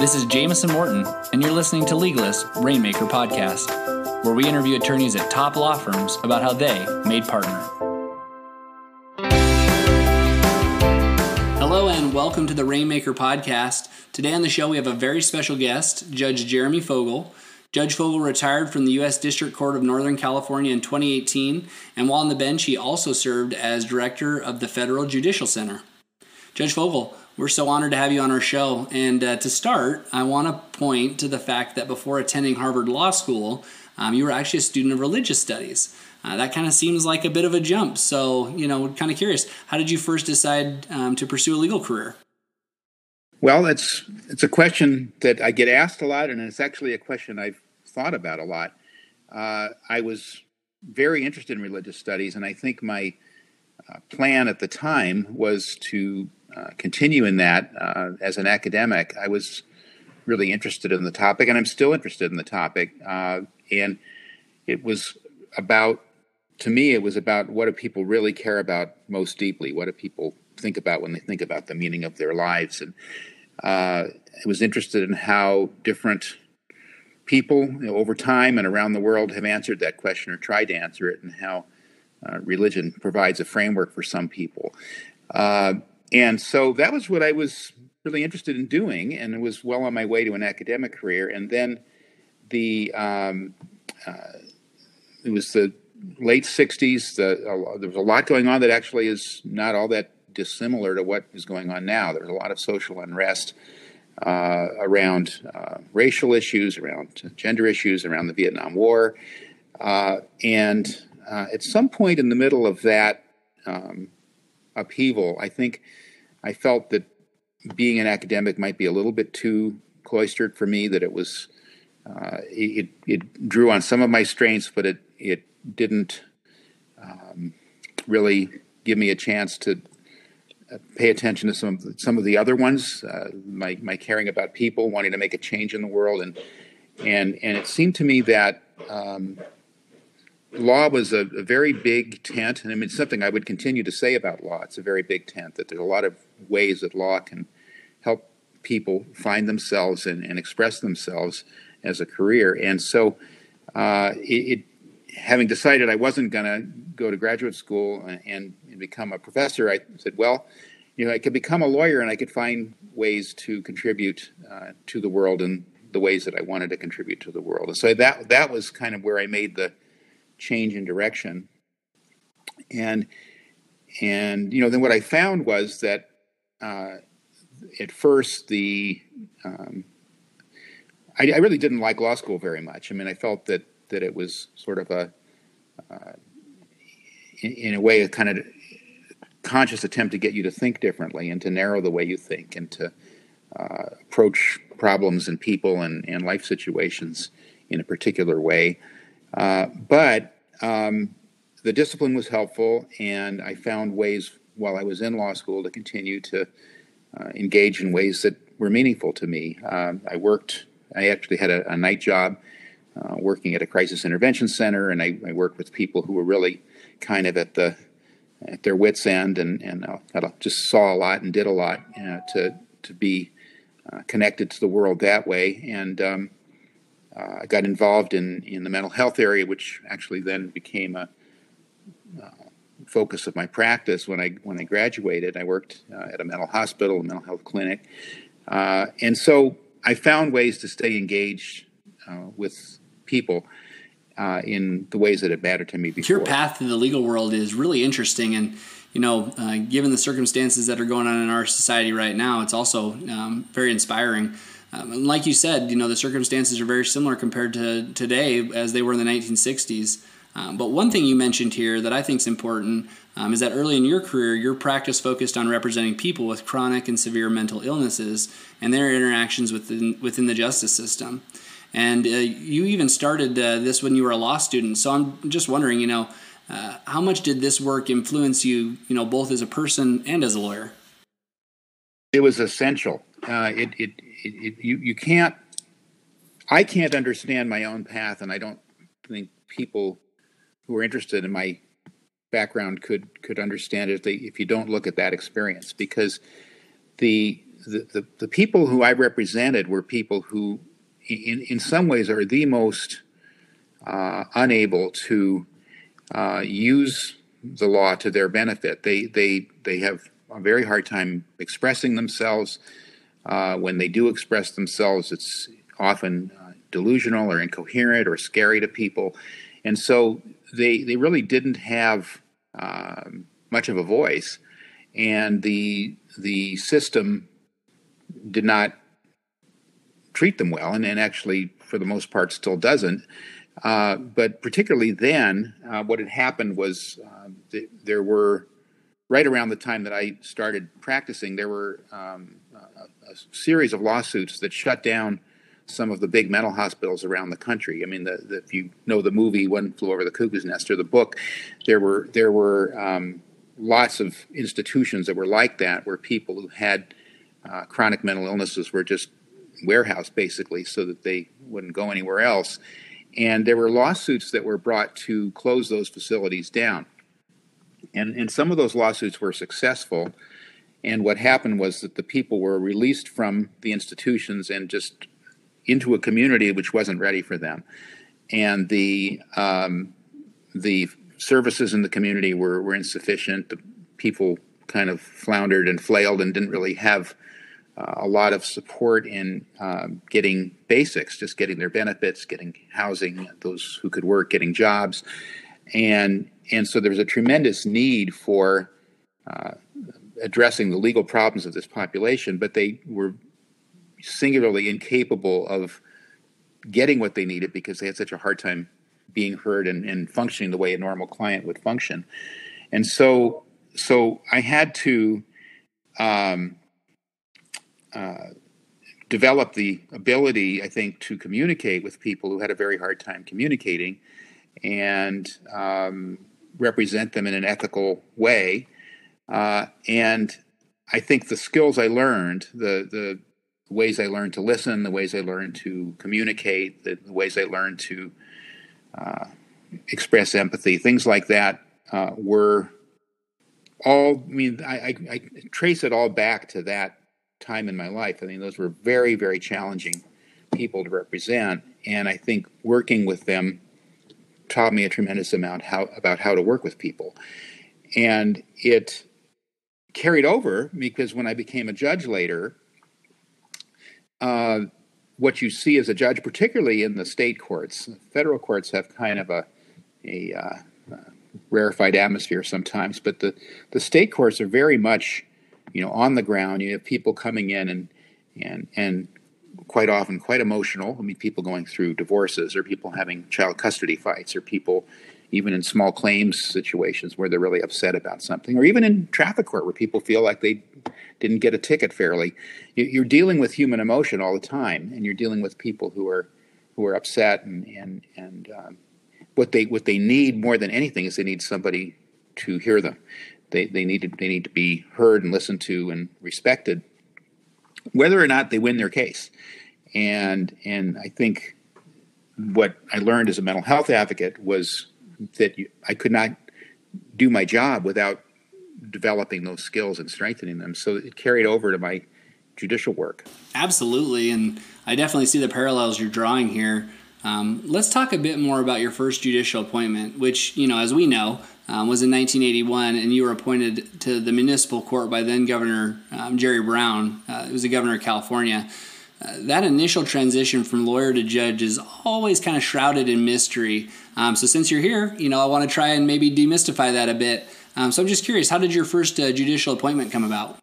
This is Jamison Morton, and you're listening to Legalist Rainmaker Podcast, where we interview attorneys at top law firms about how they made partner. Hello, and welcome to the Rainmaker Podcast. Today on the show, we have a very special guest, Judge Jeremy Fogel. Judge Fogel retired from the U.S. District Court of Northern California in 2018, and while on the bench, he also served as director of the Federal Judicial Center. Judge Fogel, we're so honored to have you on our show. And uh, to start, I want to point to the fact that before attending Harvard Law School, um, you were actually a student of religious studies. Uh, that kind of seems like a bit of a jump. So, you know, kind of curious, how did you first decide um, to pursue a legal career? Well, it's it's a question that I get asked a lot, and it's actually a question I've thought about a lot. Uh, I was very interested in religious studies, and I think my uh, plan at the time was to uh, continue in that uh, as an academic. I was really interested in the topic, and I'm still interested in the topic. Uh, and it was about, to me, it was about what do people really care about most deeply? What do people think about when they think about the meaning of their lives? And uh, I was interested in how different people you know, over time and around the world have answered that question or tried to answer it, and how uh, religion provides a framework for some people. And so that was what I was really interested in doing, and was well on my way to an academic career. And then the um, uh, it was the late '60s. The, uh, there was a lot going on that actually is not all that dissimilar to what is going on now. There's a lot of social unrest uh, around uh, racial issues, around gender issues, around the Vietnam War, uh, and uh, at some point in the middle of that. Um, upheaval, I think I felt that being an academic might be a little bit too cloistered for me. That it was uh, it it drew on some of my strengths, but it it didn't um, really give me a chance to uh, pay attention to some of the, some of the other ones. Uh, my my caring about people, wanting to make a change in the world, and and and it seemed to me that. Um, law was a, a, very big tent, and I mean, something I would continue to say about law. It's a very big tent, that there's a lot of ways that law can help people find themselves and, and express themselves as a career. And so, uh, it, it, having decided I wasn't going to go to graduate school and, and, become a professor, I said, well, you know, I could become a lawyer and I could find ways to contribute uh, to the world in the ways that I wanted to contribute to the world. And so that that was kind of where I made the change in direction. And and you know then what I found was that uh, at first the um, I, I, really didn't like law school very much. I mean, I felt that that it was sort of a uh, in, in, a way a kind of conscious attempt to get you to think differently and to narrow the way you think and to uh, approach problems and people and, and life situations in a particular way. Uh, but um, the discipline was helpful, and I found ways while I was in law school to continue to uh, engage in ways that were meaningful to me. Uh, I worked, I actually had a, a night job uh, working at a crisis intervention center, and I, I, worked with people who were really kind of at the at their wits' end, and and I just saw a lot and did a lot uh, to to be uh, connected to the world that way, and um, uh, I got involved in, in the mental health area, which actually then became a uh, focus of my practice when I when I graduated. I worked uh, at a mental hospital, a mental health clinic, uh, and so I found ways to stay engaged uh, with people. Uh, in the ways that it mattered to me before. Your path in the legal world is really interesting, and you know, given the circumstances that are going on in our society right now, it's also um, very inspiring. Um, and like you said, you know, the circumstances are very similar compared to today as they were in the 1960s. Um, but one thing you mentioned here that I think is important um, is that early in your career, your practice focused on representing people with chronic and severe mental illnesses and their interactions within, within the justice system. And uh, you even started uh, this when you were a law student. So I'm just wondering, you know, uh, how much did this work influence you, you know, both as a person and as a lawyer? It was essential. Uh, it, it it, it, you you can't. I can't understand my own path, and I don't think people who are interested in my background could could understand it if, you don't look at that experience because the the, the, the people who I represented were people who, in, in some ways, are the most uh, unable to uh, use the law to their benefit. They, they, they have a very hard time expressing themselves. Uh, when they do express themselves, it's often uh, delusional or incoherent or scary to people. And so they, they really didn't have um, much of a voice. And the, the system did not treat them well, and, and actually, for the most part, still doesn't. Uh, but particularly then, uh, what had happened was uh, th- there were, right around the time that I started practicing, there were um, a, series of lawsuits that shut down some of the big mental hospitals around the country. I mean, the, the, if you know the movie One Flew Over the Cuckoo's Nest or the book, there were there were um, lots of institutions that were like that, where people who had uh, chronic mental illnesses were just warehoused basically, so that they wouldn't go anywhere else. And there were lawsuits that were brought to close those facilities down. And, and some of those lawsuits were successful. And what happened was that the people were released from the institutions and just into a community which wasn't ready for them. And the, um, the services in the community were, were insufficient. The people kind of floundered and flailed and didn't really have uh, a lot of support in um, getting basics, just getting their benefits, getting housing, those who could work, getting jobs, and and so there was a tremendous need for uh, addressing the legal problems of this population, but they were singularly incapable of getting what they needed because they had such a hard time being heard and, and functioning the way a normal client would function, and so so I had to. Um, uh, developed the ability, I think, to communicate with people who had a very hard time communicating and um, represent them in an ethical way. Uh, and I think the skills I learned, the, the ways I learned to listen, the ways I learned to communicate, the, the ways I learned to uh, express empathy, things like that uh, were all, I mean, I, I, I trace it all back to that time in my life. I mean, those were very, very challenging people to represent, and I think working with them taught me a tremendous amount how about how to work with people, and it carried over because when I became a judge later, uh, what you see as a judge, particularly in the state courts, federal courts have kind of a a uh, rarefied atmosphere sometimes, but the the state courts are very much you know, on the ground. You have people coming in and and and quite often quite emotional. I mean, people going through divorces, or people having child custody fights, or people even in small claims situations where they're really upset about something, or even in traffic court where people feel like they didn't get a ticket fairly. You're dealing with human emotion all the time, and you're dealing with people who are who are upset and and and um, what they what they need more than anything is they need somebody to hear them they, they need to they need to be heard and listened to and respected, whether or not they win their case. And and I think what I learned as a mental health advocate was that you, I could not do my job without developing those skills and strengthening them. So it carried over to my judicial work. Absolutely, and I definitely see the parallels you're drawing here. Um, let's talk a bit more about your first judicial appointment, which, you know, as we know, um, was in 1981, and you were appointed to the municipal court by then Governor um, Jerry Brown. Uh, he was the governor of California. Uh, that initial transition from lawyer to judge is always kind of shrouded in mystery. Um, so since you're here, you know, I want to try and maybe demystify that a bit. Um, so I'm just curious, how did your first uh, judicial appointment come about?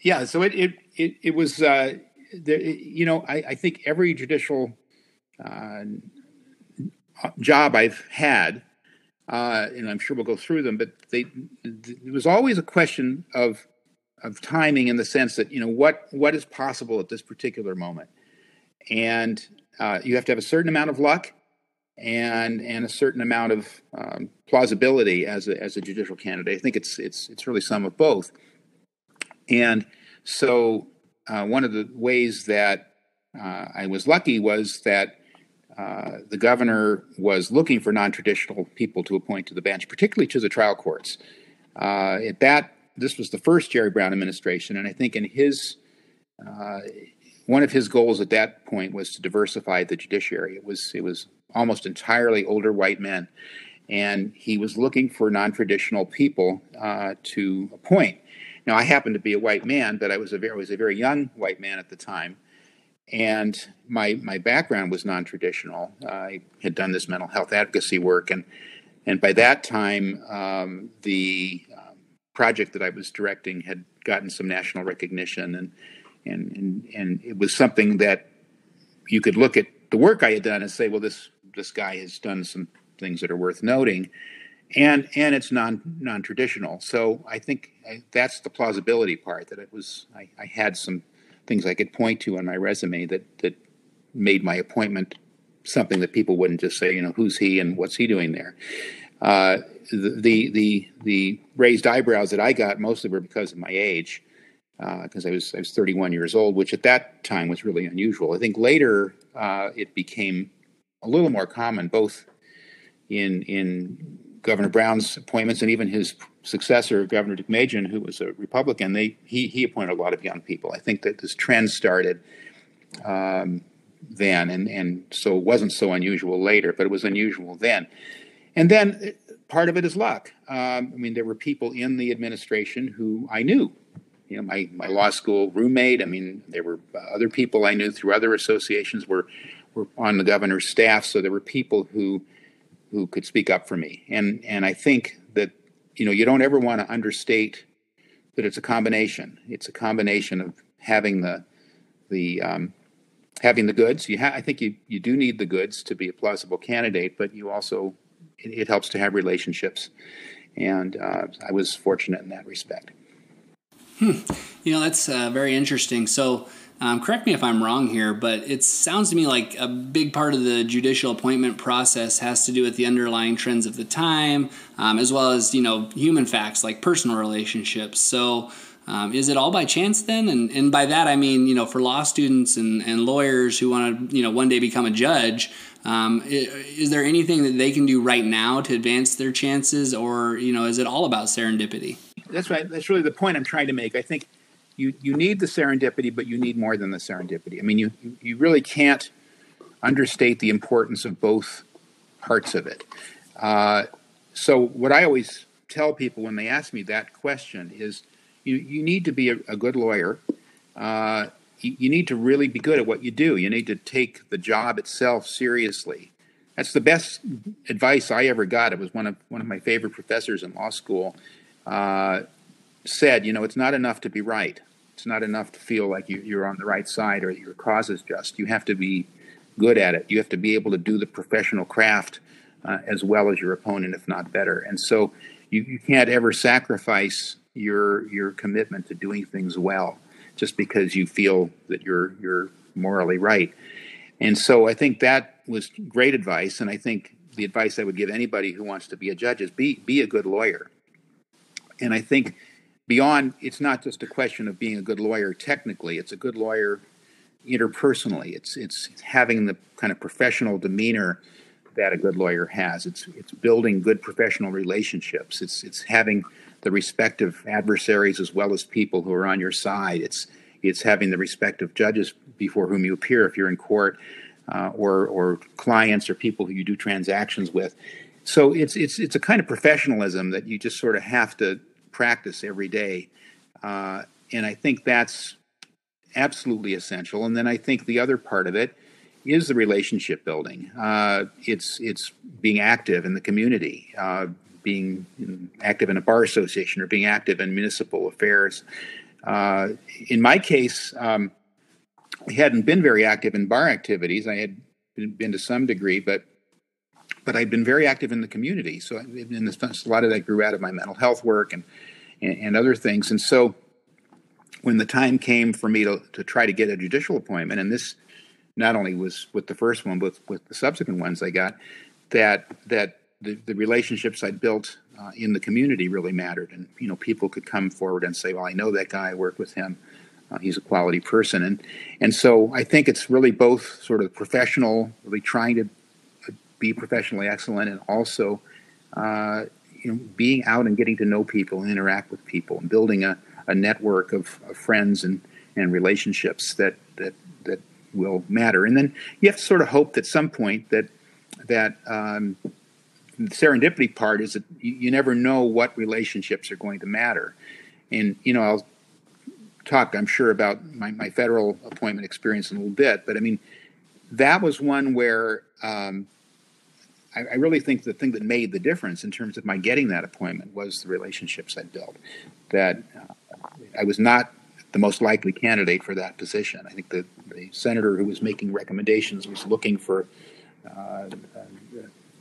Yeah, so it it it, it was, uh, the, you know, I, I, think every judicial uh, job I've had uh, and I'm sure we'll go through them. But they, it was always a question of of timing in the sense that you know what what is possible at this particular moment, and uh, you have to have a certain amount of luck and and a certain amount of um, plausibility as a as a judicial candidate. I think it's it's it's really some of both. And so uh, one of the ways that uh, I was lucky was that uh, the governor was looking for non traditional people to appoint to the bench, particularly to the trial courts. Uh, at that this was the first Jerry Brown administration, and I think in his uh, one of his goals at that point was to diversify the judiciary. It was it was almost entirely older white men, and he was looking for non-traditional people uh, to appoint. Now, I happened to be a white man, but I was a very was a very young white man at the time, and my my background was non-traditional. I had done this mental health advocacy work, and and by that time, um, the project that I was directing had gotten some national recognition, and and and and it was something that you could look at the work I had done and say, well, this this guy has done some things that are worth noting, and and it's non non traditional. So I think I, that's the plausibility part that it was. I, I had some things I could point to on my resume that that made my appointment something that people wouldn't just say, you know, who's he and what's he doing there. Uh, the, the the raised eyebrows that I got mostly were because of my age, because uh, I was I was 31 years old, which at that time was really unusual. I think later uh, it became a little more common, both in in Governor Brown's appointments and even his successor, Governor Deukmejian, who was a Republican. They he he appointed a lot of young people. I think that this trend started um, then, and and so it wasn't so unusual later, but it was unusual then. And then part of it is luck. Um, I mean, there were people in the administration who I knew you know, my, my law school roommate. I mean, there were other people I knew through other associations were were on the governor's staff, so there were people who who could speak up for me. And and I think that you know you don't ever want to understate that it's a combination. It's a combination of having the the um, having the goods. You ha- I think you you do need the goods to be a plausible candidate, but you also it, it helps to have relationships. And uh, I was fortunate in that respect. Hmm. You know, that's uh, very interesting. So, um, correct me if I'm wrong here, but it sounds to me like a big part of the judicial appointment process has to do with the underlying trends of the time, um, as well as you know human facts like personal relationships. So, um, is it all by chance then? And and by that I mean you know for law students and, and lawyers who want to you know one day become a judge. Um, is there anything that they can do right now to advance their chances, or you know, is it all about serendipity? that's right. That's really the point I'm trying to make. I think you you need the serendipity, but you need more than the serendipity. I mean, you you really can't understate the importance of both parts of it. Uh, so what I always tell people when they ask me that question is, you you need to be a, a good lawyer. Uh, you, you need to really be good at what you do. You need to take the job itself seriously. That's the best advice I ever got. It was one of one of my favorite professors in law school uh, said, you know, it's not enough to be right. It's not enough to feel like you, you're on the right side or your cause is just. You have to be good at it. You have to be able to do the professional craft uh, as well as your opponent, if not better. And so you, you can't ever sacrifice your your commitment to doing things well just because you feel that you're you're morally right. And so I think that was great advice. And I think the advice I would give anybody who wants to be a judge is be be a good lawyer. And I think beyond, it's not just a question of being a good lawyer technically, it's a good lawyer interpersonally. It's, it's having the kind of professional demeanor that a good lawyer has. It's, it's building good professional relationships. It's, it's having the respect of adversaries as well as people who are on your side. It's, it's having the respect of judges before whom you appear if you're in court, uh, or, or clients or people who you do transactions with. So it's, it's, it's a kind of professionalism that you just sort of have to practice every day. Uh, and I think that's absolutely essential. And then I think the other part of it is the relationship building. Uh, it's it's being active in the community, uh, being active in a bar association, or being active in municipal affairs. Uh, in my case, um, we hadn't been very active in bar activities. I had been, been to some degree, but but I'd been very active in the community. So this, a lot of that grew out of my mental health work and, and, and other things. And so when the time came for me to, to try to get a judicial appointment, and this not only was with the first one, but with the subsequent ones I got, that that the, the relationships I built uh, in the community really mattered, and you know people could come forward and say, "Well, I know that guy. I work with him. Uh, he's a quality person." And and so I think it's really both sort of professional, really trying to be professionally excellent and also uh, you know, being out and getting to know people and interact with people and building a, a network of, of friends and, and relationships that, that, that will matter. And then you have to sort of hope that some point that, that um, the serendipity part is that you, you never know what relationships are going to matter. And, you know, I'll talk, I'm sure, about my, my federal appointment experience in a little bit, but I mean, that was one where um, I, I, really think the thing that made the difference in terms of my getting that appointment was the relationships I built. That uh, I was not the most likely candidate for that position. I think the, the senator who was making recommendations was looking for uh, a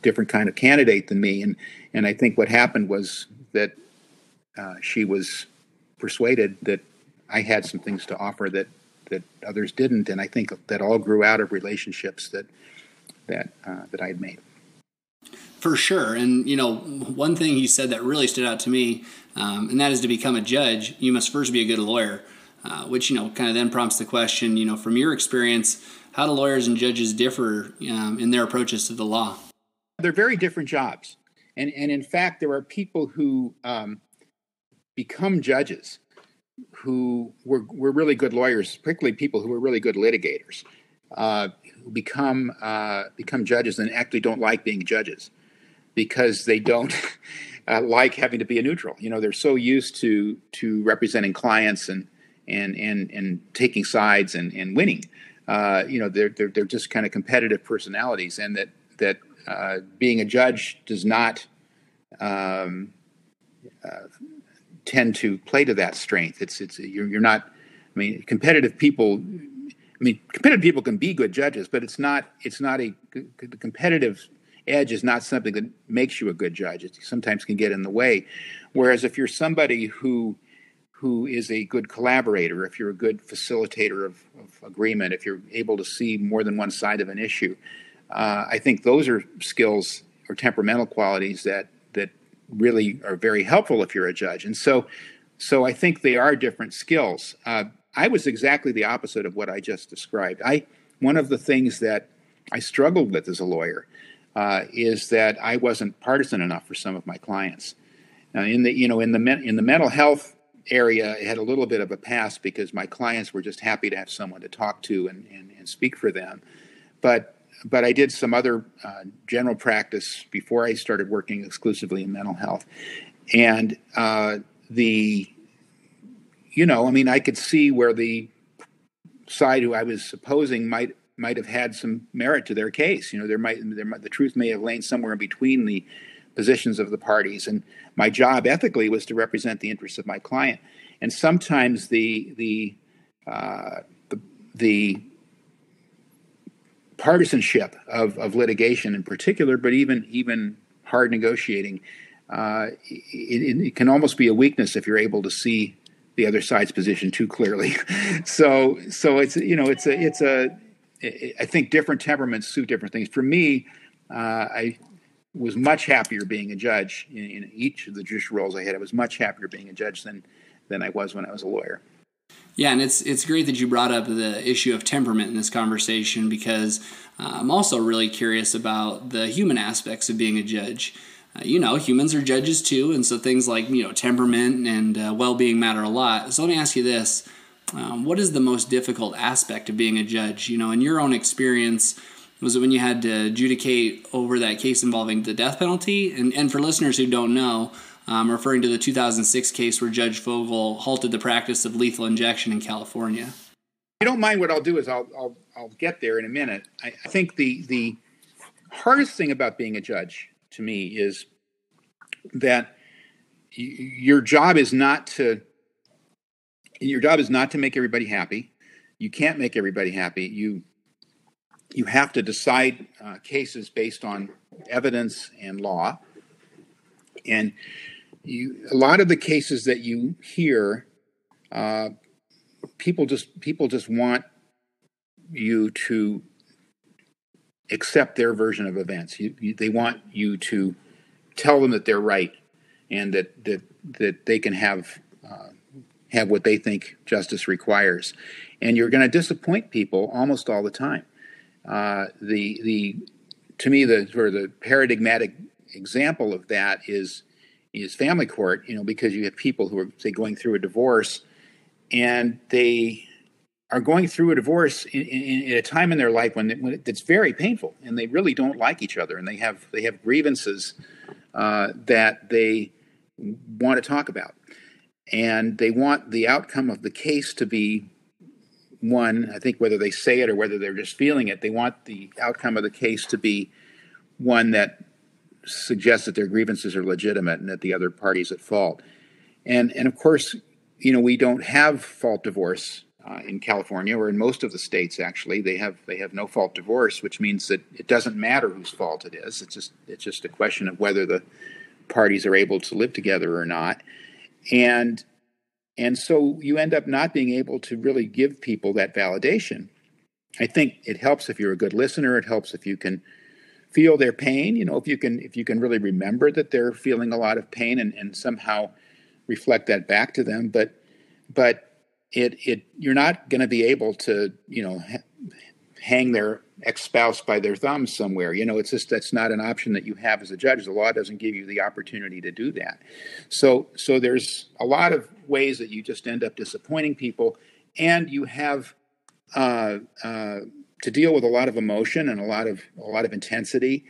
different kind of candidate than me, and and I think what happened was that uh, she was persuaded that I had some things to offer that that others didn't, and I think that all grew out of relationships that that uh, that I had made. For sure, and you know, one thing he said that really stood out to me, um, and that is to become a judge, you must first be a good lawyer. Uh, which you know kind of then prompts the question, you know, from your experience, how do lawyers and judges differ um, in their approaches to the law? They're very different jobs, and and in fact, there are people who um, become judges who were, were really good lawyers, particularly people who were really good litigators, uh, who become uh, become judges and actually don't like being judges because they don't uh, like having to be a neutral. You know, they're so used to to representing clients and and and and taking sides and and winning. Uh, you know, they're, they're they're just kind of competitive personalities, and that that uh, being a judge does not. Um, uh, tend to play to that strength. It's it's you're, you're not. I mean, competitive people. I mean, competitive people can be good judges, but it's not. It's not a the competitive edge is not something that makes you a good judge. It sometimes can get in the way. Whereas if you're somebody who who is a good collaborator, if you're a good facilitator of, of agreement, if you're able to see more than one side of an issue, uh, I think those are skills or temperamental qualities that that really are very helpful if you're a judge. And so, so I think they are different skills. Uh, I was exactly the opposite of what I just described. I one of the things that I struggled with as a lawyer uh, is that I wasn't partisan enough for some of my clients. Uh, in the you know in the in the mental health area, it had a little bit of a pass because my clients were just happy to have someone to talk to and, and, and speak for them. But but I did some other uh, general practice before I started working exclusively in mental health. And uh, the, you know, I mean, I could see where the side who I was opposing might might have had some merit to their case. You know, there might, there might the truth may have lain somewhere in between the positions of the parties. And my job ethically was to represent the interests of my client. And sometimes the the uh, the, the partisanship of, of litigation in particular, but even even hard negotiating, uh, it, it, can almost be a weakness if you're able to see the other side's position too clearly. so so it's you know it's a it's a I think different temperaments suit different things. For me, uh, I was much happier being a judge in, in each of the judicial roles I had. I was much happier being a judge than than I was when I was a lawyer. Yeah, and it's it's great that you brought up the issue of temperament in this conversation because uh, I'm also really curious about the human aspects of being a judge. Uh, you know, humans are judges too, and so things like you know temperament and uh, well-being matter a lot. So let me ask you this: um, What is the most difficult aspect of being a judge? You know, in your own experience, was it when you had to adjudicate over that case involving the death penalty? And and for listeners who don't know, um, referring to the 2006 case where Judge Fogel halted the practice of lethal injection in California. If you don't mind, what I'll do is I'll, I'll, I'll get there in a minute. I, I think the, the hardest thing about being a judge to me is that your job is not to your job is not to make everybody happy. You can't make everybody happy. You you have to decide uh, cases based on evidence and law, and you, a lot of the cases that you hear, uh, people just people just want you to accept their version of events. You, you, they want you to tell them that they're right and that that that they can have uh, have what they think justice requires. And you're going to disappoint people almost all the time. Uh, the the to me the sort of the paradigmatic example of that is use family court, you know, because you have people who are say going through a divorce, and they are going through a divorce in, in, in a time in their life when, when it's very painful, and they really don't like each other, and they have they have grievances uh, that they want to talk about, and they want the outcome of the case to be one. I think whether they say it or whether they're just feeling it, they want the outcome of the case to be one that suggests that their grievances are legitimate and that the other party's at fault. And and of course, you know, we don't have fault divorce uh, in California or in most of the states. Actually, they have they have no fault divorce, which means that it doesn't matter whose fault it is. It's just it's just a question of whether the parties are able to live together or not. And and so you end up not being able to really give people that validation. I think it helps if you're a good listener. It helps if you can feel their pain. You know, if you can if you can really remember that they're feeling a lot of pain and, and somehow reflect that back to them. But but it it you're not going to be able to you know hang their ex-spouse by their thumbs somewhere you know it's just that's not an option that you have as a judge the law doesn't give you the opportunity to do that so so there's a lot of ways that you just end up disappointing people and you have uh, uh, to deal with a lot of emotion and a lot of a lot of intensity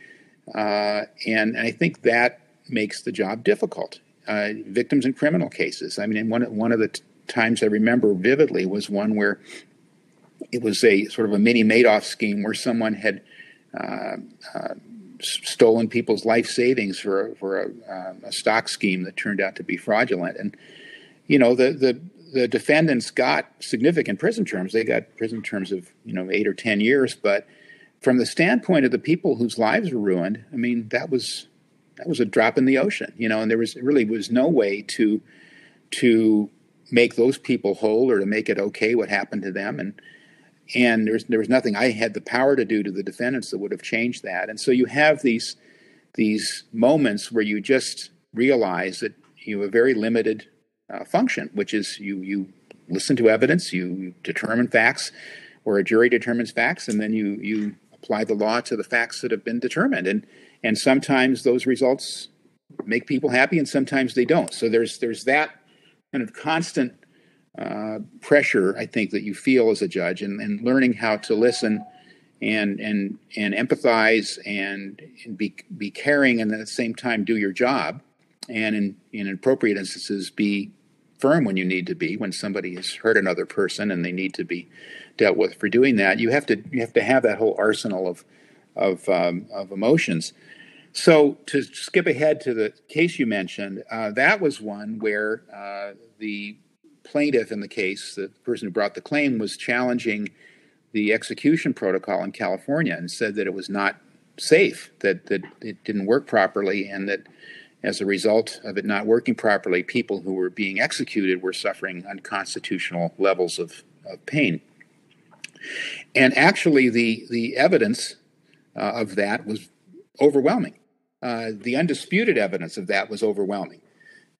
uh, and, and i think that makes the job difficult uh, victims in criminal cases i mean one, one of the t- times i remember vividly was one where it was a sort of a mini Madoff scheme where someone had uh, uh, stolen people's life savings for for a, uh, a, stock scheme that turned out to be fraudulent. And you know the the the defendants got significant prison terms. They got prison terms of you know eight or ten years. But from the standpoint of the people whose lives were ruined, I mean that was that was a drop in the ocean. You know, and there was really was no way to to make those people whole or to make it okay what happened to them and and there's, there was nothing I had the power to do to the defendants that would have changed that. And so you have these these moments where you just realize that you have a very limited uh, function, which is you you listen to evidence, you, determine facts, or a jury determines facts, and then you you apply the law to the facts that have been determined. And and sometimes those results make people happy, and sometimes they don't. So there's there's that kind of constant uh, pressure I think that you feel as a judge, and, and learning how to listen and and and empathize and, and, be be caring, and at the same time do your job, and in in appropriate instances be firm when you need to be when somebody has hurt another person and they need to be dealt with for doing that. You have to you have to have that whole arsenal of of um, of emotions. So to skip ahead to the case you mentioned, uh, that was one where uh, the plaintiff in the case, the person who brought the claim, was challenging the execution protocol in California and said that it was not safe, that, that it didn't work properly, and that as a result of it not working properly, people who were being executed were suffering unconstitutional levels of, of pain. And actually, the, the evidence uh, of that was overwhelming. Uh, the undisputed evidence of that was overwhelming.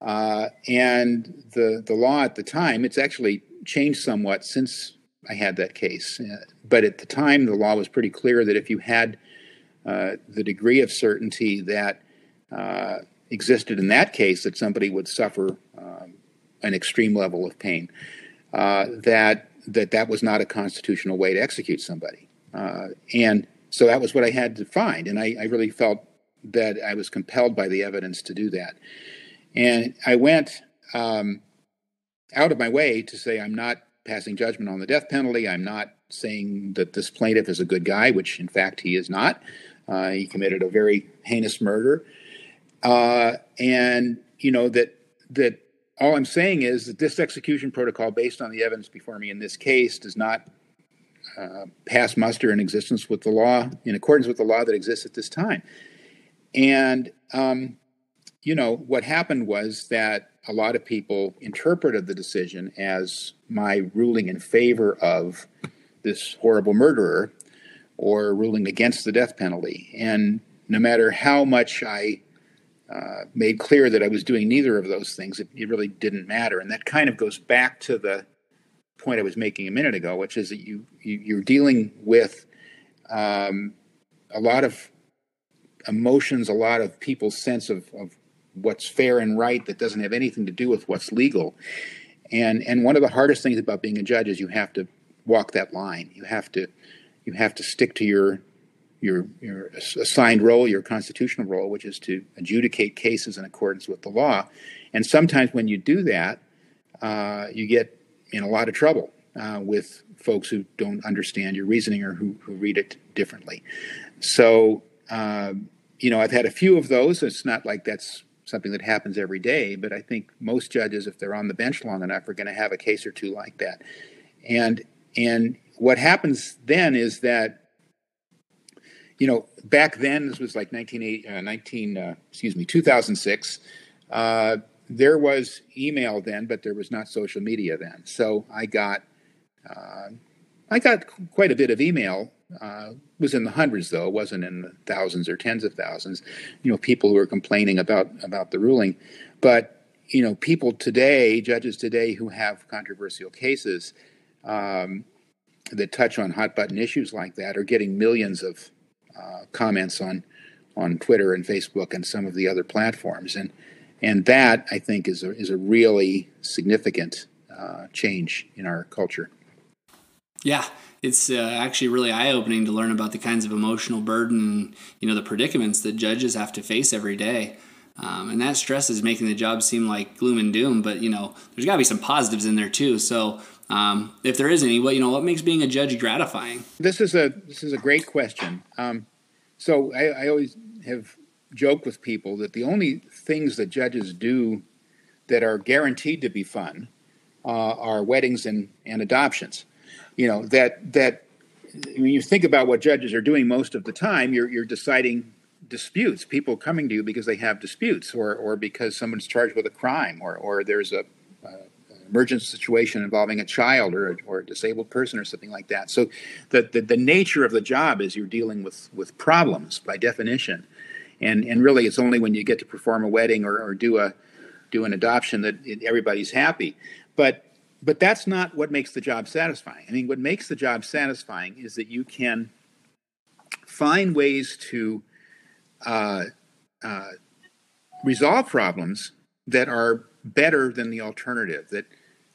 Uh, and the the law at the time, it's actually changed somewhat since I had that case. Uh, but at the time, the law was pretty clear that if you had uh, the degree of certainty that uh, existed in that case, that somebody would suffer um, an extreme level of pain, uh, that that that was not a constitutional way to execute somebody. Uh, and so that was what I had to find, and I, I really felt that I was compelled by the evidence to do that. And I went um, out of my way to say I'm not passing judgment on the death penalty. I'm not saying that this plaintiff is a good guy, which in fact he is not. Uh, he committed a very heinous murder, uh, and you know that that all I'm saying is that this execution protocol, based on the evidence before me in this case, does not uh, pass muster in existence with the law in accordance with the law that exists at this time. And um, you know, what happened was that a lot of people interpreted the decision as my ruling in favor of this horrible murderer or ruling against the death penalty. And no matter how much I uh, made clear that I was doing neither of those things, it, it, really didn't matter. And that kind of goes back to the point I was making a minute ago, which is that you, you are dealing with um, a lot of emotions, a lot of people's sense of, of what's fair and right that doesn't have anything to do with what's legal. And and one of the hardest things about being a judge is you have to walk that line. You have to you have to stick to your your your assigned role, your constitutional role, which is to adjudicate cases in accordance with the law. And sometimes when you do that, uh, you get in a lot of trouble uh, with folks who don't understand your reasoning or who, who read it differently. So, uh, you know, I've had a few of those. It's not like that's something that happens every day, but I think most judges, if they're on the bench long enough, are going to have a case or two like that. And and what happens then is that you know back then this was like 19, uh, 19 uh, excuse me 2006 uh, there was email then but there was not social media then. So i got uh, i got quite a bit of email uh, was in the hundreds though. It wasn't in the thousands or tens of thousands you know people who were complaining about about the ruling. But you know people today judges today who have controversial cases um, that touch on hot button issues like that are getting millions of uh, comments on on Twitter and Facebook and some of the other platforms, and and that I think is a, is a really significant uh, change in our culture. Yeah, it's uh, actually really eye opening to learn about the kinds of emotional burden, you know, the predicaments that judges have to face every day. Um, and that stress is making the job seem like gloom and doom, but you know, there's got to be some positives in there too. So, um, if there is any, what you know, what makes being a judge gratifying? This is a this is a great question. Um, so I, I always have joked with people that the only things that judges do that are guaranteed to be fun uh, are weddings and, and adoptions. You know that that when you think about what judges are doing most of the time, you're you're deciding disputes. People coming to you because they have disputes, or or because someone's charged with a crime, or or there's a, a emergency situation involving a child or a, or a disabled person or something like that. So the, the, the nature of the job is you're dealing with with problems by definition, and and really it's only when you get to perform a wedding or, or do a do an adoption that it, everybody's happy. But but that's not what makes the job satisfying. I mean, what makes the job satisfying is that you can find ways to uh, uh, resolve problems that are better than the alternative, that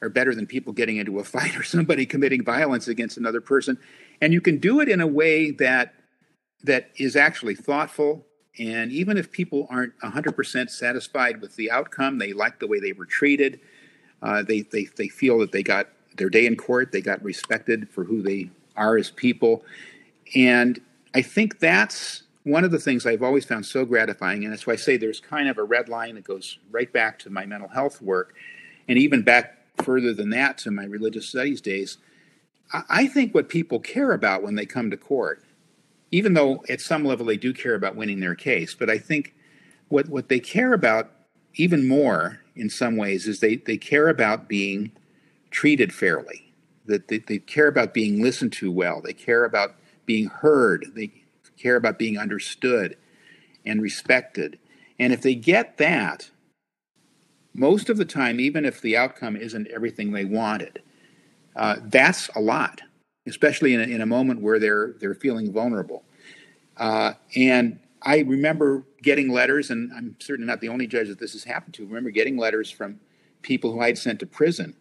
are better than people getting into a fight or somebody committing violence against another person. And you can do it in a way that that is actually thoughtful. And even if people aren't 100% satisfied with the outcome, they like the way they were treated. Uh, they, they, they feel that they got their day in court, they got respected for who they are as people. And I think that's one of the things I've always found so gratifying, and that's why I say there's kind of a red line that goes right back to my mental health work, and even back further than that to my religious studies days. I think what people care about when they come to court, even though at some level they do care about winning their case, but I think what, what they care about even more in some ways is they, they care about being treated fairly, that they, they care about being listened to well, they care about being heard, they care about being understood and respected. And if they get that, most of the time, even if the outcome isn't everything they wanted, uh, that's a lot, especially in a, in a moment where they're they're feeling vulnerable. Uh, and I remember getting letters, and I'm certainly not the only judge that this has happened to. I remember getting letters from people who I'd sent to prison,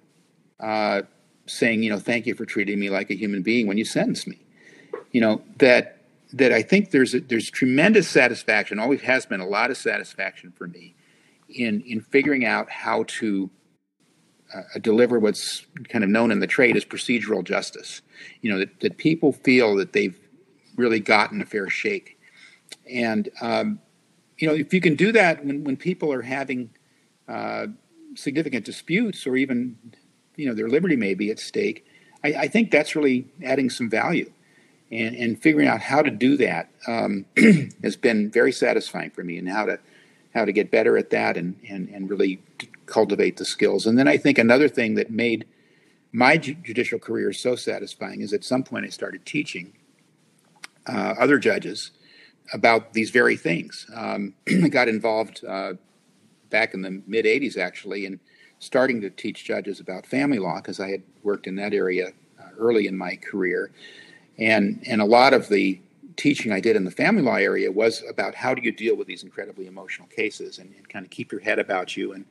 uh, saying, you know, thank you for treating me like a human being when you sentenced me. You know that that I think there's a, there's tremendous satisfaction. Always has been a lot of satisfaction for me in in figuring out how to uh, deliver what's kind of known in the trade as procedural justice. You know that, that people feel that they've really gotten a fair shake, and um, you know if you can do that when when people are having uh, significant disputes or even you know their liberty may be at stake, I, I think that's really adding some value. And, and figuring out how to do that um, has been very satisfying for me, and how to how to get better at that and, and, and really cultivate the skills. And then I think another thing that made my judicial career so satisfying is at some point I started teaching uh, other judges about these very things. Um, I got involved uh, back in the mid 80s actually in starting to teach judges about family law because I had worked in that area uh, early in my career. And, and a lot of the teaching I did in the family law area was about how do you deal with these incredibly emotional cases and, and kind of keep your head about you and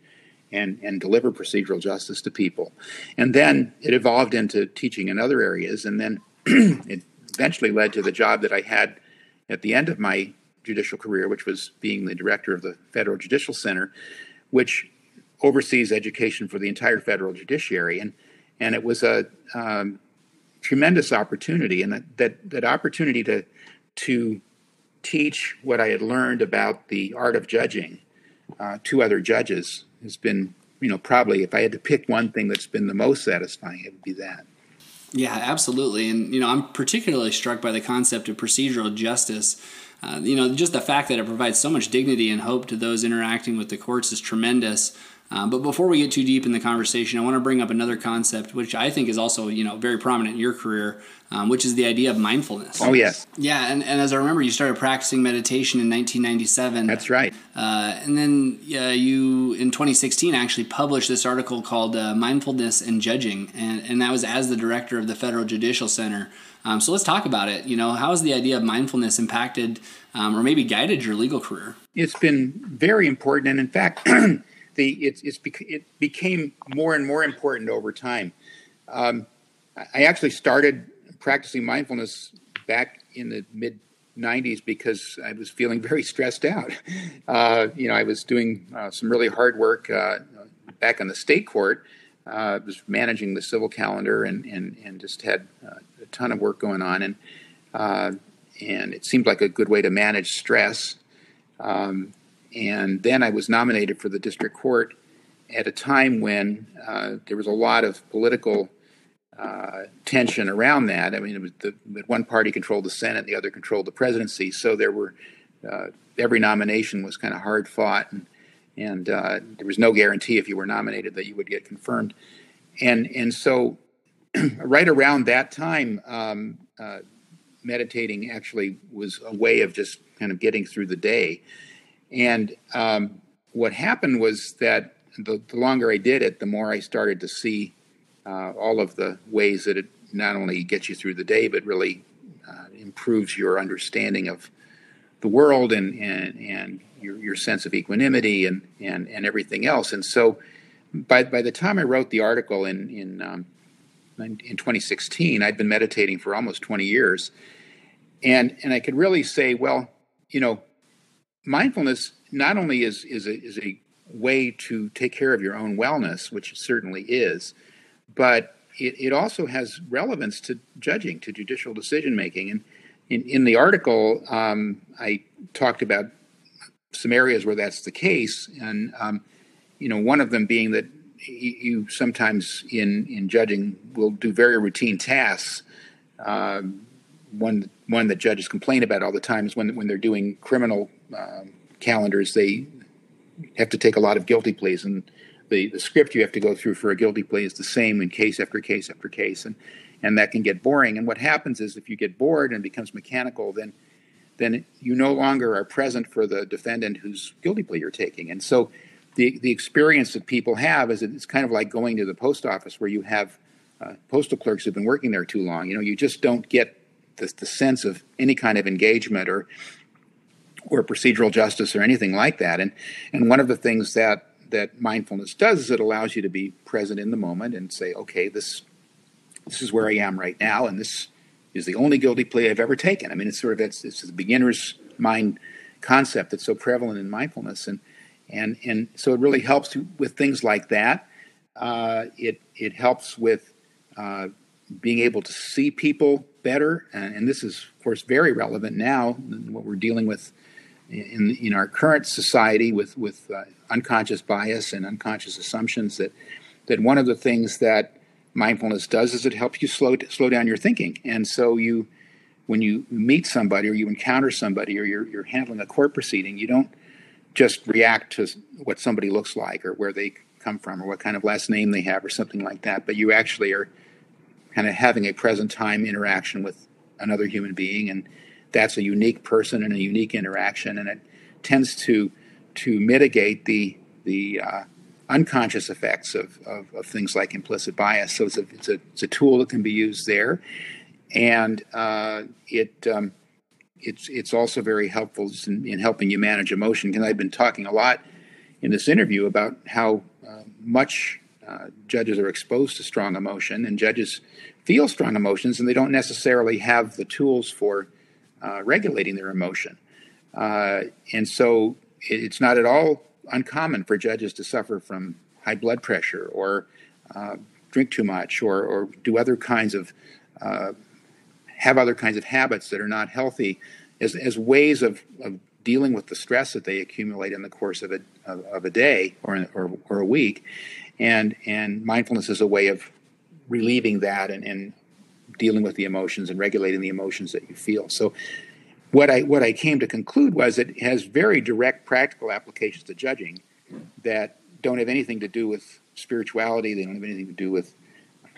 and, and deliver procedural justice to people. And then it evolved into teaching in other areas, and then it eventually led to the job that I had at the end of my judicial career, which was being the director of the Federal Judicial Center, which oversees education for the entire federal judiciary. And, and it was a um, tremendous opportunity, and that, that, that opportunity to, to teach what I had learned about the art of judging uh, to other judges has been, you know, probably if I had to pick one thing that's been the most satisfying, it would be that. Yeah, absolutely. And, you know, I'm particularly struck by the concept of procedural justice. Uh, you know, just the fact that it provides so much dignity and hope to those interacting with the courts is tremendous. Um, but before we get too deep in the conversation, I want to bring up another concept, which I think is also you know very prominent in your career, um, which is the idea of mindfulness. Oh yes. Yeah, and, and as I remember, you started practicing meditation in 1997. That's right. Uh, and then uh, you in 2016 actually published this article called uh, "Mindfulness and Judging," and and that was as the director of the Federal Judicial Center. Um, so let's talk about it. You know, how has the idea of mindfulness impacted um, or maybe guided your legal career? It's been very important, and in fact. the it's, it's bec- it became more and more important over time. Um, I actually started practicing mindfulness back in the mid 90s because I was feeling very stressed out. Uh, you know, I was doing uh, some really hard work uh, back in the state court. Uh, was managing the civil calendar and, and, and just had uh, a ton of work going on. And, uh, and it seemed like a good way to manage stress. Um, and then I was nominated for the district court at a time when uh, there was a lot of political uh, tension around that. I mean, the, one party controlled the Senate, the other controlled the presidency, so there were uh, every nomination was kind of hard fought, and, and uh, there was no guarantee if you were nominated that you would get confirmed. And and so, right around that time, um, uh, meditating actually was a way of just kind of getting through the day. And um, what happened was that the, the, longer I did it, the more I started to see uh, all of the ways that it not only gets you through the day, but really uh, improves your understanding of the world and, and, and your, your sense of equanimity and, and, and everything else. And so by, by the time I wrote the article in, in, um, in 2016, I'd been meditating for almost 20 years. And, and I could really say, well, you know, mindfulness not only is is a, is a way to take care of your own wellness, which certainly is, but it, it also has relevance to judging, to judicial decision making. And in, in the article, um, I talked about some areas where that's the case, and um, you know, one of them being that you sometimes in in judging will do very routine tasks. Uh, one one that judges complain about all the time is when when they're doing criminal um, calendars, they have to take a lot of guilty pleas, and the, the script you have to go through for a guilty plea is the same in case after case after case, and and that can get boring. And what happens is if you get bored and it becomes mechanical, then then you no longer are present for the defendant whose guilty plea you're taking. And so the the experience that people have is it's kind of like going to the post office where you have uh, postal clerks who've been working there too long. You know, you just don't get the, the sense of any kind of engagement or or procedural justice or anything like that. And and one of the things that that mindfulness does is it allows you to be present in the moment and say, okay, this this is where I am right now, and this is the only guilty plea I've ever taken. I mean, it's sort of it's, it's a beginner's mind concept that's so prevalent in mindfulness, and and and so it really helps with things like that. Uh, it it helps with uh, being able to see people better, and, and, this is of course very relevant now. What we're dealing with in in our current society with with uh, unconscious bias and unconscious assumptions that that one of the things that mindfulness does is it helps you slow slow down your thinking, and so you when you meet somebody or you encounter somebody or you're you're handling a court proceeding, you don't just react to what somebody looks like or where they come from or what kind of last name they have or something like that, but you actually are kind of having a present time interaction with another human being, and that's a unique person and a unique interaction, and it tends to to mitigate the the uh, unconscious effects of, of, of, things like implicit bias. So it's a, it's a, it's a tool that can be used there, and uh, it um, it's it's also very helpful in, in helping you manage emotion. Because I've been talking a lot in this interview about how uh, much uh, judges are exposed to strong emotion, and judges feel strong emotions, and they don't necessarily have the tools for uh, regulating their emotion. Uh, and so it's not at all uncommon for judges to suffer from high blood pressure or uh, drink too much or, or do other kinds of uh, have other kinds of habits that are not healthy as, as ways of, of dealing with the stress that they accumulate in the course of a, of, of a day or, or, or, a week. And, and mindfulness is a way of relieving that and, and dealing with the emotions and regulating the emotions that you feel. So what I what I came to conclude was it has very direct practical applications to judging that don't have anything to do with spirituality. They don't have anything to do with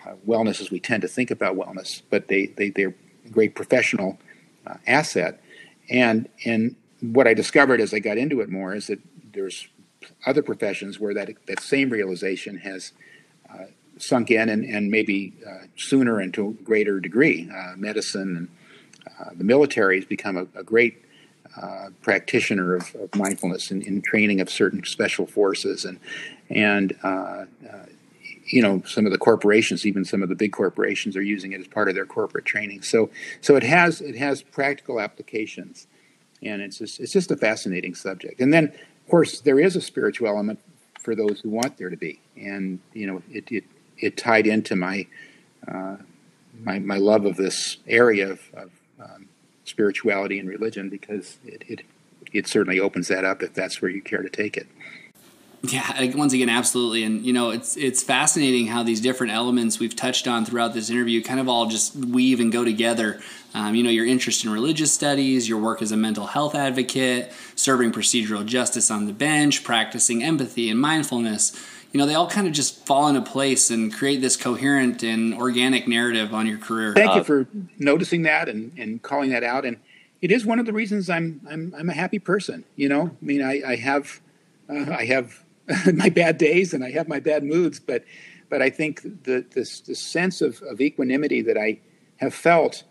uh, wellness as we tend to think about wellness, but they they they're a great professional uh, asset. And and what I discovered as I got into it more is that there's other professions where that that same realization has uh, sunk in and, and maybe uh, sooner and to a greater degree. Uh, medicine and uh, the military has become a, a great practitioner of, of mindfulness in, in, training of certain special forces and and you know some of the corporations even some of the big corporations are using it as part of their corporate training. So so it has it has practical applications and it's just it's just a fascinating subject. And then of course there is a spiritual element for those who want there to be. And you know it it, it tied into my uh, my, my love of this area of, of um, spirituality and religion because it, it it certainly opens that up if that's where you care to take it. Yeah, once again, absolutely, and you know, it's it's fascinating how these different elements we've touched on throughout this interview kind of all just weave and go together. Um, you know, your interest in religious studies, your work as a mental health advocate, serving procedural justice on the bench, practicing empathy and mindfulness you know, they all kind of just fall into place and create this coherent and organic narrative on your career. Thank uh, you for noticing that and, and calling that out. And it is one of the reasons I'm I'm I'm a happy person. You know, I mean, I, I have uh, I have my bad days and I have my bad moods, but but I think the this, this sense of, of equanimity that I have felt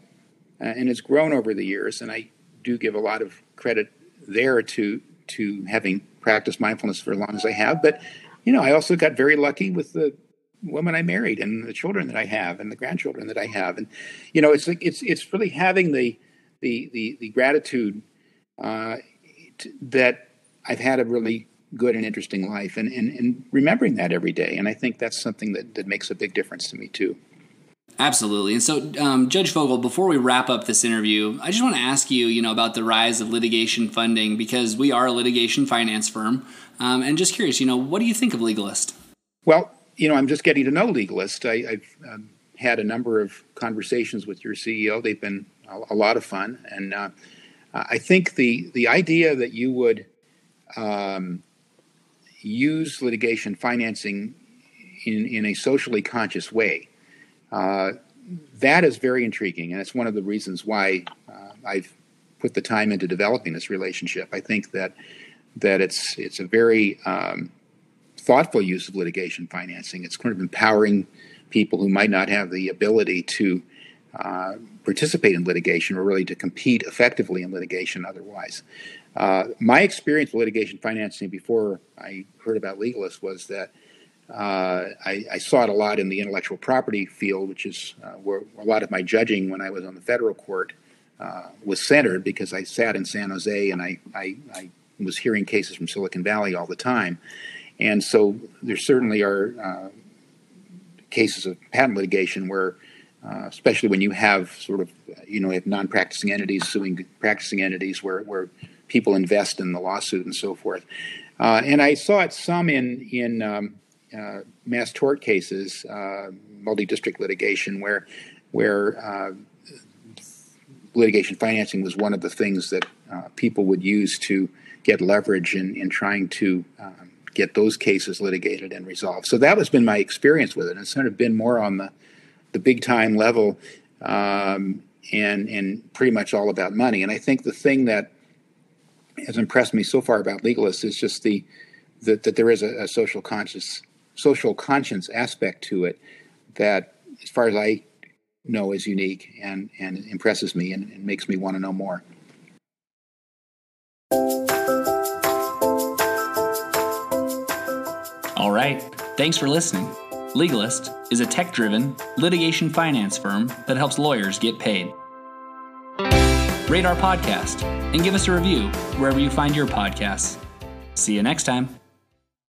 uh, and has grown over the years, and I do give a lot of credit there to to having practiced mindfulness for as long as I have, but you know, I also got very lucky with the woman I married and the children that I have and the grandchildren that I have. And, you know, it's like, it's, it's really having the, the, the, the gratitude uh, t- that I've had a really good and interesting life and, and, and remembering that every day. And I think that's something that, that makes a big difference to me too. Absolutely. And so, um, Judge Fogel, before we wrap up this interview, I just want to ask you, you know, about the rise of litigation funding because we are a litigation finance firm. Um, and just curious, you know, what do you think of Legalist? Well, you know, I'm just getting to know Legalist. I, have um, had a number of conversations with your CEO. They've been a, a lot of fun, and uh, I think the the idea that you would um, use litigation financing in in a socially conscious way uh, that is very intriguing, and it's one of the reasons why uh, I've put the time into developing this relationship. I think that that it's it's a very um, thoughtful use of litigation financing. It's kind of empowering people who might not have the ability to uh, participate in litigation or really to compete effectively in litigation otherwise. Uh, my experience with litigation financing before I heard about Legalist was that uh, I, I, saw it a lot in the intellectual property field, which is uh, where a lot of my judging when I was on the federal court uh, was centered because I sat in San Jose and I, I, I, was hearing cases from Silicon Valley all the time. And so there certainly are uh, cases of patent litigation where, uh, especially when you have sort of, you know, have non practicing entities suing practicing entities where, where people invest in the lawsuit and so forth. And I saw it some in, in um, uh, mass tort cases, uh, multi-district litigation, where where uh, litigation financing was one of the things that uh, people would use to get leverage in, in trying to um, get those cases litigated and resolved. So that has been my experience with it. It's kind of been more on the the big time level, um, and and pretty much all about money. And I think the thing that has impressed me so far about legalists is just the that, that there is a, a social conscious social conscience aspect to it that, as far as I know, is unique and, and impresses me and, and makes me want to know more. All right. Thanks for listening. Legalist is a tech driven litigation finance firm that helps lawyers get paid. Rate our podcast and give us a review wherever you find your podcasts. See you next time.